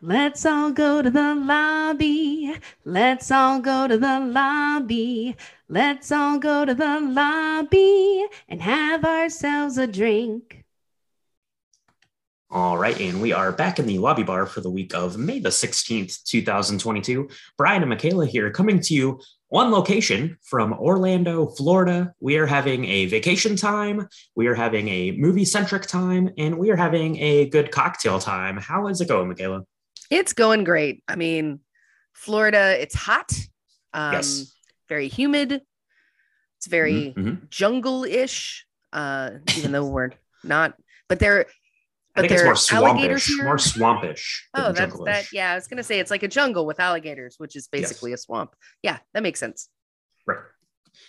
Let's all go to the lobby. Let's all go to the lobby. Let's all go to the lobby and have ourselves a drink. All right, and we are back in the lobby bar for the week of May the 16th, 2022. Brian and Michaela here coming to you on location from Orlando, Florida. We are having a vacation time, we are having a movie centric time, and we are having a good cocktail time. How is it going, Michaela? It's going great. I mean, Florida, it's hot, um, Yes. very humid. It's very Mhm. jungle-ish, uh, even though we're not. But there, I but think it's there more swampish, more swampish. oh, that's jungle-ish. that. Yeah, I was gonna say it's like a jungle with alligators, which is Yes. basically a swamp. Yeah, that makes sense.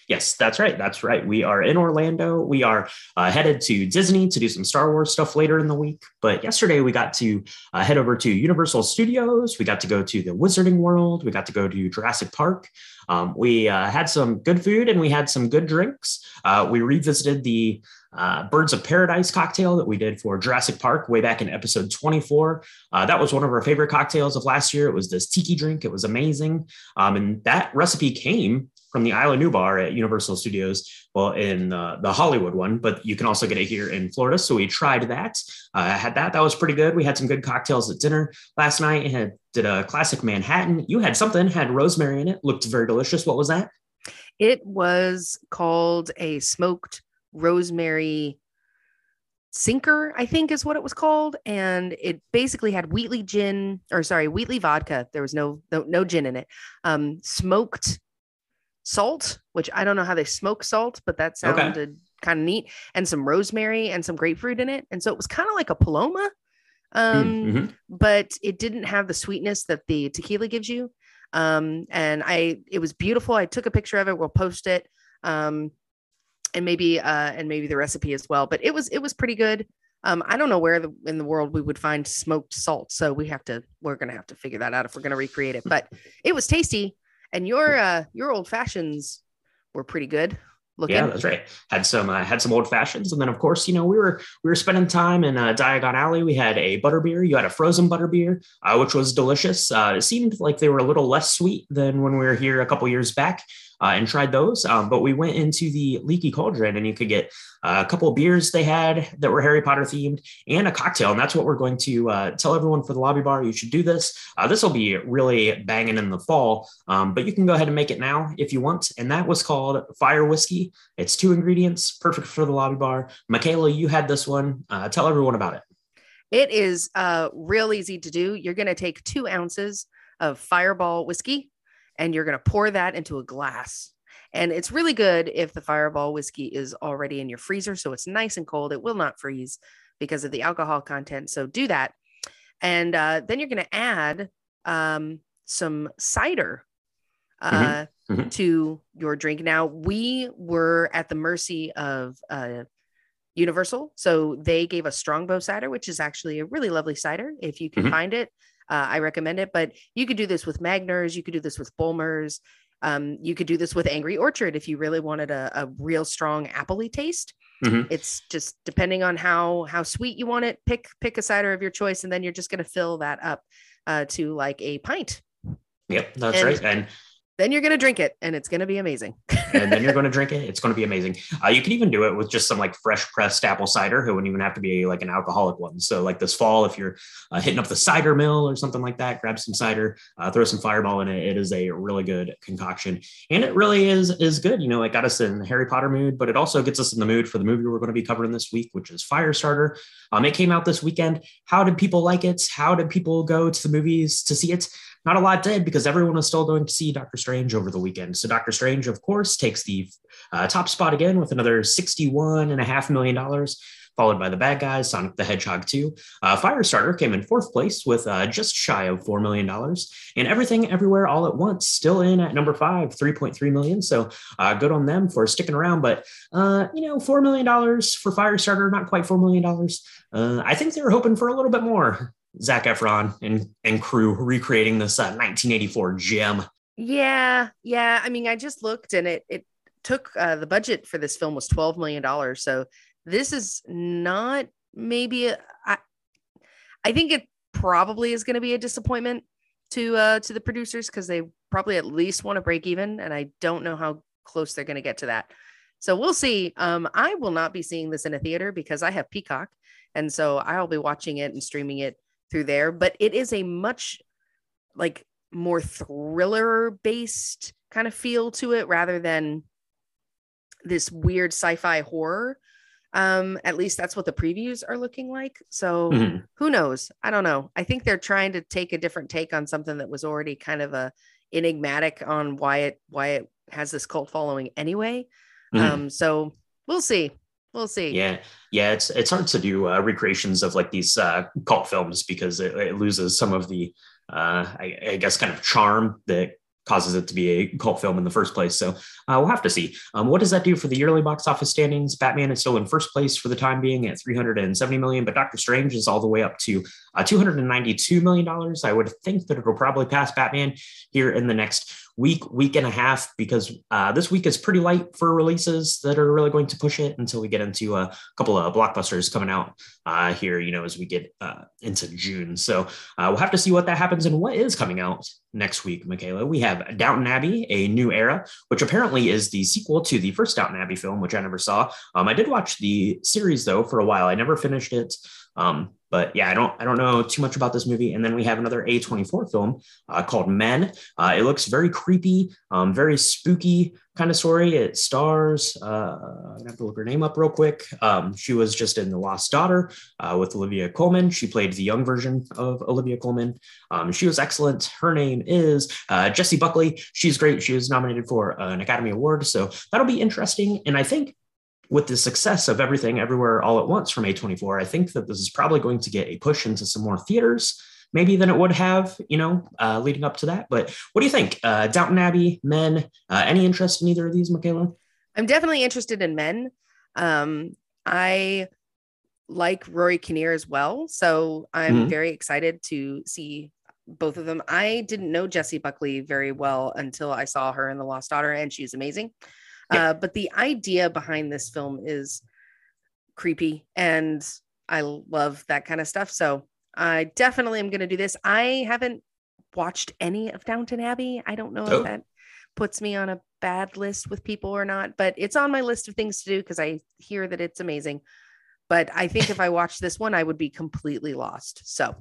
Yes, that's right. That's right. We are in Orlando. We are uh, headed to Disney to do some Star Wars stuff later in the week. But yesterday we got to uh, head over to Universal Studios. We got to go to the Wizarding World. We got to go to Jurassic Park. Um, we uh, had some good food and we had some good drinks. Uh, we revisited the uh, Birds of Paradise cocktail that we did for Jurassic Park way back in episode 24. Uh, that was one of our favorite cocktails of last year. It was this tiki drink. It was amazing. Um, and that recipe came from the Isla Nu-Bar at Universal Studios, well, in uh, the Hollywood one, but you can also get it here in Florida. So we tried that. Uh, I had that. That was pretty good. We had some good cocktails at dinner last night. I had did a classic Manhattan. You had something had rosemary in it. Looked very delicious. What was that? It was called a smoked rosemary sinker, I think is what it was called. And it basically had Wheatley gin, or sorry, Wheatley vodka. There was no no, no gin in it. Um, smoked salt, which I don't know how they smoke salt, but that Okay. sounded kind of neat, and some rosemary and some grapefruit in it. And so it was kind of like a paloma. Um, Mhm. but it didn't have the sweetness that the tequila gives you. Um, and I, it was beautiful. I took a picture of it. We'll post it. Um, and maybe, uh, and maybe the recipe as well. But it was, it was pretty good. Um, I don't know where the, in the world we would find smoked salt, so we have to, we're gonna have to figure that out if we're gonna recreate it. But it was tasty, and your, uh, your old fashions were pretty good looking. Yeah, that's right. Had some uh, had some old fashions, and then of course, you know, we were we were spending time in uh, Diagon Alley. We had a butter beer. You had a frozen butter beer, uh, which was delicious. Uh, it seemed like they were a little less sweet than when we were here a couple years back. Uh, and tried those, um, but we went into the Leaky Cauldron, and you could get uh, a couple of beers they had that were Harry Potter themed, and a cocktail. And that's what we're going to uh, tell everyone for the lobby bar. You should do this. Uh, this will be really banging in the fall, um, but you can go ahead and make it now if you want. And that was called Fire Whiskey. It's two ingredients, perfect for the lobby bar. Michaela, you had this one. Uh, tell everyone about it. It is uh, real easy to do. You're going to take two ounces of Fireball whiskey and you're going to pour that into a glass. And it's really good if the Fireball whiskey is already in your freezer. So it's nice and cold. It will not freeze because of the alcohol content. So do that. And uh, then you're going to add um, some cider uh, mhm. to your drink. Now, we were at the mercy of uh, Universal. So they gave us Strongbow cider, which is actually a really lovely cider. If you can Mhm. find it, uh, I recommend it. But you could do this with Magners, you could do this with Bulmers, um, you could do this with Angry Orchard if you really wanted a, a real strong appley taste. Mhm. It's just depending on how how sweet you want it. Pick pick a cider of your choice, and then you're just going to fill that up uh, to like a pint. Yep, that's And- right. And Then you're going to drink it, and it's going to be amazing. and then you're going to drink it. It's going to be amazing. Uh, you can even do it with just some like fresh pressed apple cider. It wouldn't even have to be like an alcoholic one. So like this fall, if you're uh, hitting up the cider mill or something like that, grab some cider, uh, throw some Fireball in it. It is a really good concoction, and it really is is good. You know, it got us in the Harry Potter mood, but it also gets us in the mood for the movie we're going to be covering this week, which is Firestarter. Um, it came out this weekend. How did people like it? How did people go to the movies to see it? Not a lot did because everyone was still going to see Doctor Strange over the weekend. So Doctor Strange, of course, takes the uh, top spot again with another $61.5 million, followed by the bad guys, Sonic the Hedgehog 2. Uh, Firestarter came in fourth place with uh, just shy of $4 million. And Everything Everywhere All at Once, still in at number five, 3.3 million. So uh, good on them for sticking around. But, uh, you know, $4 million for Firestarter, not quite $4 million. Uh, I think they were hoping for a little bit more. Zac Efron and, and crew recreating this uh, 1984 gem. Yeah, yeah. I mean, I just looked, and it it took uh, the budget for this film was twelve million dollars. So this is not maybe a, I, I think it probably is going to be a disappointment to uh to the producers because they probably at least want to break even, and I don't know how close they're going to get to that. So we'll see. Um, I will not be seeing this in a theater because I have Peacock, and so I'll be watching it and streaming it through there. But it is a much like more thriller based kind of feel to it rather than this weird sci-fi horror um at least that's what the previews are looking like so Mhm. who knows i don't know i think they're trying to take a different take on something that was already kind of a enigmatic on why it why it has this cult following anyway Mhm. um so we'll see we'll see Yeah, yeah, it's it's hard to do uh, recreations of like these uh, cult films because it, it loses some of the, uh, I, I guess, kind of charm that causes it to be a cult film in the first place. So uh, we'll have to see. Um, what does that do for the yearly box office standings? Batman is still in first place for the time being at 370 million, but Doctor Strange is all the way up to uh, 292 million dollars. I would think that it'll probably pass Batman here in the next week, week and a half, because uh, this week is pretty light for releases that are really going to push it until we get into a couple of blockbusters coming out uh, here, you know, as we get uh, into June. So uh, we'll have to see what that happens and what is coming out next week, Michaela. We have Downton Abbey, A New Era, which apparently is the sequel to the first Downton Abbey film, which I never saw. Um, I did watch the series though for a while. I never finished it. Um, but yeah, I don't I don't know too much about this movie. And then we have another A24 film uh, called Men. Uh, it looks very creepy, um, very spooky kind of story. It stars, uh, I have to look her name up real quick. Um, she was just in The Lost Daughter uh, with Olivia Colman. She played the young version of Olivia Colman. Um, she was excellent. Her name is uh, Jessie Buckley. She's great. She was nominated for an Academy Award. So that'll be interesting. And I think with the success of everything everywhere all at once from A24, I think that this is probably going to get a push into some more theaters, maybe than it would have, you know, uh, leading up to that. But what do you think? Uh, Downton Abbey, Men, uh, any interest in either of these, Michaela? I'm definitely interested in men. Um, I like Rory Kinnear as well, so I'm Mhm. very excited to see both of them. I didn't know Jessie Buckley very well until I saw her in The Lost Daughter, and she's amazing. Yeah. Uh, but the idea behind this film is creepy, and I love that kind of stuff. So I definitely am going to do this. I haven't watched any of Downton Abbey. I don't know Oh. if that puts me on a bad list with people or not, but it's on my list of things to do because I hear that it's amazing. But I think if I watched this one, I would be completely lost. So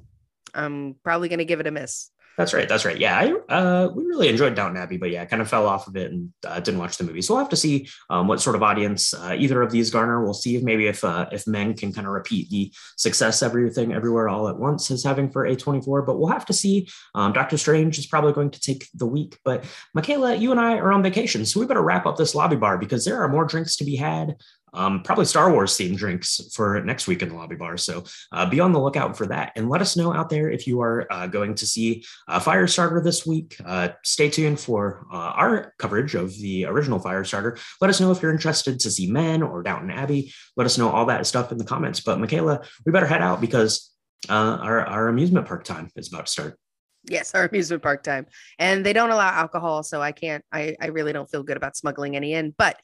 I'm probably going to give it a miss. That's right. That's right. Yeah, I uh, we really enjoyed Downton Abbey, but yeah, kind of fell off of it and uh, didn't watch the movie. So we'll have to see um, what sort of audience uh, either of these garner. We'll see if maybe if uh, if Men can kind of repeat the success everything everywhere all at once is having for A24. But we'll have to see. Um, Doctor Strange is probably going to take the week. But Michaela, you and I are on vacation, so we better wrap up this lobby bar because there are more drinks to be had. Um, probably Star Wars themed drinks for next week in the lobby bar. So uh, be on the lookout for that. And let us know out there if you are uh, going to see uh, Firestarter this week. Uh, stay tuned for uh, our coverage of the original Firestarter. Let us know if you're interested to see Men or Downton Abbey. Let us know all that stuff in the comments. But Michaela, we better head out because uh, our, our amusement park time is about to start. Yes, our amusement park time. And they don't allow alcohol. So I can't, I, I really don't feel good about smuggling any in. But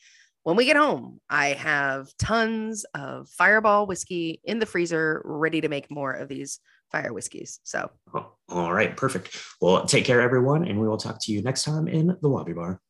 when we get home, I have tons of fireball whiskey in the freezer ready to make more of these fire whiskeys. So all right, perfect. Well, take care, everyone, and we will talk to you next time in the lobby bar.